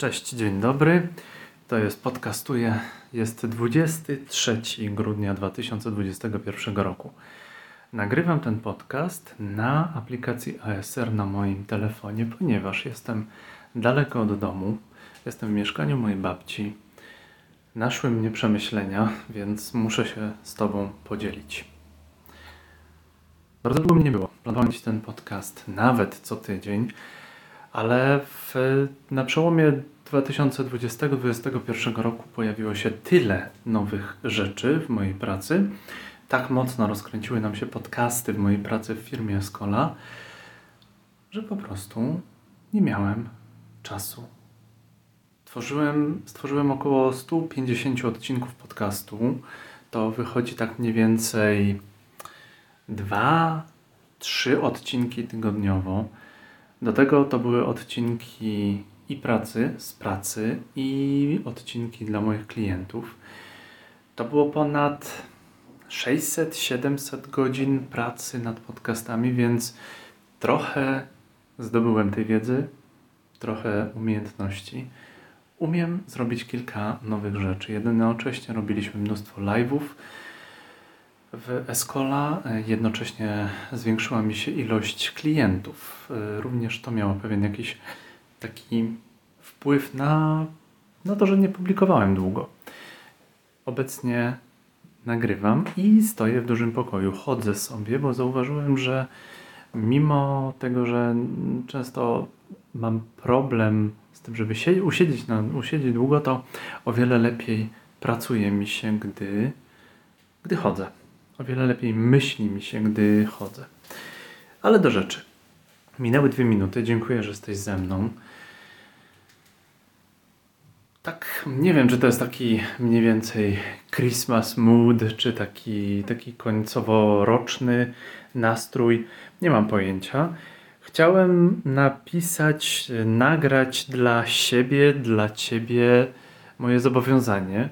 Cześć, dzień dobry. To jest Podcastuję. Jest 23 grudnia 2021 roku. Nagrywam ten podcast na aplikacji ASR na moim telefonie, ponieważ jestem daleko od domu. Jestem w mieszkaniu mojej babci. Naszły mnie przemyślenia, więc muszę się z Tobą podzielić. Bardzo długo mnie nie było. Planowałem ten podcast nawet co tydzień, ale w, na przełomie 2020-2021 roku pojawiło się tyle nowych rzeczy w mojej pracy. Tak mocno rozkręciły nam się podcasty w mojej pracy w firmie Escola, że po prostu nie miałem czasu. Tworzyłem, stworzyłem około 150 odcinków podcastu. To wychodzi tak mniej więcej dwa, trzy odcinki tygodniowo. Do tego to były odcinki i pracy, z pracy, i odcinki dla moich klientów. To było ponad 600-700 godzin pracy nad podcastami, więc trochę zdobyłem tej wiedzy, trochę umiejętności. Umiem zrobić kilka nowych rzeczy. Jednocześnie robiliśmy mnóstwo live'ów w Escola. Jednocześnie zwiększyła mi się ilość klientów. Również to miało pewien jakiś taki wpływ na, na to, że nie publikowałem długo. Obecnie nagrywam i stoję w dużym pokoju. Chodzę sobie, bo zauważyłem, że mimo tego, że często mam problem z tym, żeby się, usiedzieć, na, usiedzieć długo, to o wiele lepiej pracuje mi się, gdy, gdy chodzę. O wiele lepiej myśli mi się, gdy chodzę. Ale do rzeczy. Minęły dwie minuty. Dziękuję, że jesteś ze mną. Tak, nie wiem, czy to jest taki mniej więcej Christmas mood, czy taki, taki końcowo-roczny nastrój. Nie mam pojęcia. Chciałem napisać, nagrać dla siebie, dla ciebie moje zobowiązanie.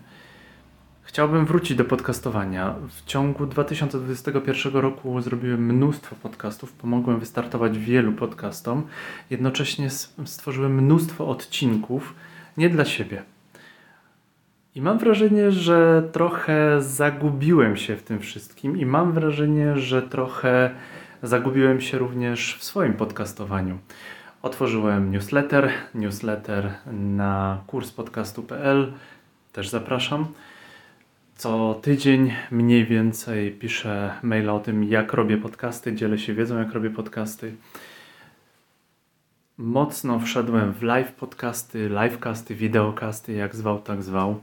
Chciałbym wrócić do podcastowania. W ciągu 2021 roku zrobiłem mnóstwo podcastów, pomogłem wystartować wielu podcastom. Jednocześnie stworzyłem mnóstwo odcinków nie dla siebie. I mam wrażenie, że trochę zagubiłem się w tym wszystkim, i mam wrażenie, że trochę zagubiłem się również w swoim podcastowaniu. Otworzyłem newsletter, newsletter na kurspodcastu.pl, też zapraszam. Co tydzień mniej więcej piszę maila o tym, jak robię podcasty, dzielę się wiedzą, jak robię podcasty mocno wszedłem w live podcasty, livecasty, wideocasty, jak zwał, tak zwał.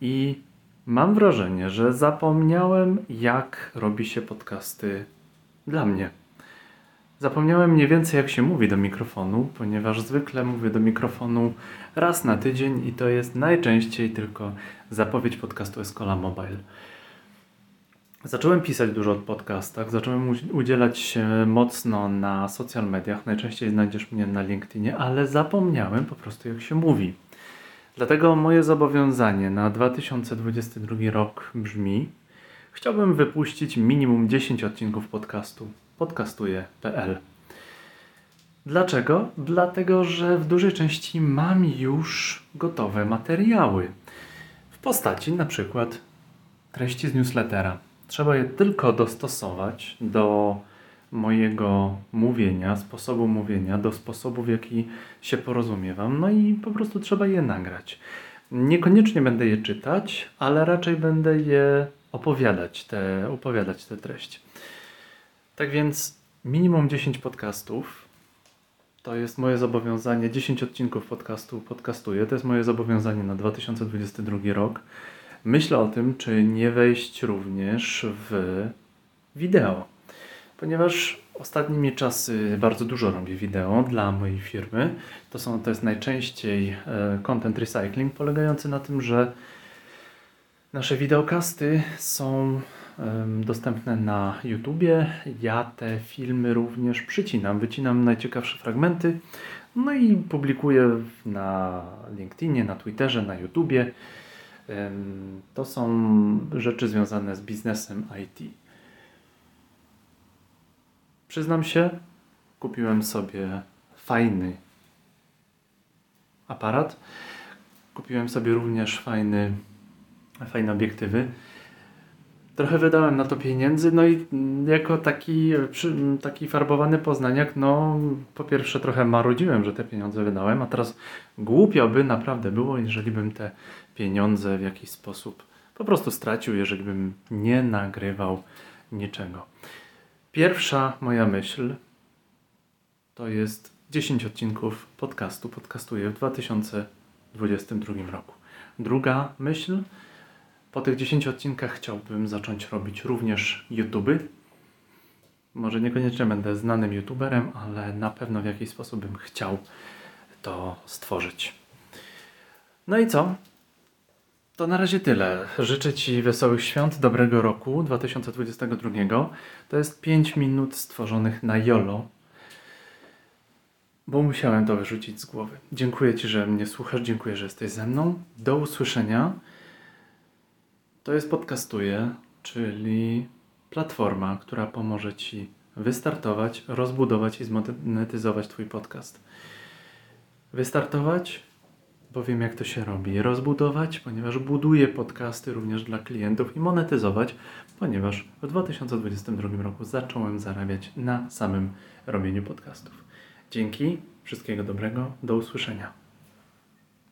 I mam wrażenie, że zapomniałem, jak robi się podcasty dla mnie. Zapomniałem mniej więcej, jak się mówi do mikrofonu, ponieważ zwykle mówię do mikrofonu raz na tydzień i to jest najczęściej tylko zapowiedź podcastu Escola Mobile. Zacząłem pisać dużo o podcastach, zacząłem udzielać się mocno na social mediach. Najczęściej znajdziesz mnie na LinkedInie, ale zapomniałem po prostu, jak się mówi. Dlatego moje zobowiązanie na 2022 rok brzmi: chciałbym wypuścić minimum 10 odcinków podcastu podcastuję.pl. Dlaczego? Dlatego, że w dużej części mam już gotowe materiały w postaci na przykład treści z newslettera Trzeba je tylko dostosować do mojego mówienia, sposobu mówienia, do sposobu, w jaki się porozumiewam, no i po prostu trzeba je nagrać. Niekoniecznie będę je czytać, ale raczej będę je opowiadać, te, opowiadać te treści. Tak więc minimum 10 podcastów to jest moje zobowiązanie, 10 odcinków podcastu podcastuję, to jest moje zobowiązanie na 2022 rok. Myślę o tym, czy nie wejść również w wideo, ponieważ ostatnimi czasy bardzo dużo robię wideo dla mojej firmy. To, są, to jest najczęściej e, content recycling, polegający na tym, że nasze wideokasty są dostępne na YouTubie. Ja te filmy również przycinam, wycinam najciekawsze fragmenty, no i publikuję na LinkedInie, na Twitterze, na YouTubie. To są rzeczy związane z biznesem IT. Przyznam się, kupiłem sobie fajny aparat. Kupiłem sobie również fajny, fajne obiektywy. Trochę wydałem na to pieniędzy, no i jako taki, przy, taki farbowany poznaniak, no po pierwsze trochę marudziłem, że te pieniądze wydałem, a teraz głupio by naprawdę było, jeżeli bym te pieniądze w jakiś sposób po prostu stracił, jeżeli bym nie nagrywał niczego. Pierwsza moja myśl to jest 10 odcinków podcastu. Podcastuję w 2022 roku. Druga myśl, po tych 10 odcinkach chciałbym zacząć robić również YouTube. Może niekoniecznie będę znanym YouTuberem, ale na pewno w jakiś sposób bym chciał to stworzyć. No i co? To na razie tyle. Życzę Ci wesołych świąt, dobrego roku 2022. To jest 5 minut stworzonych na YOLO, bo musiałem to wyrzucić z głowy. Dziękuję Ci, że mnie słuchasz, dziękuję, że jesteś ze mną. Do usłyszenia. To jest Podcastuję, czyli platforma, która pomoże Ci wystartować, rozbudować i zmonetyzować Twój podcast. Wystartować, bo wiem jak to się robi. Rozbudować, ponieważ buduję podcasty również dla klientów i monetyzować, ponieważ w 2022 roku zacząłem zarabiać na samym robieniu podcastów. Dzięki, wszystkiego dobrego, do usłyszenia.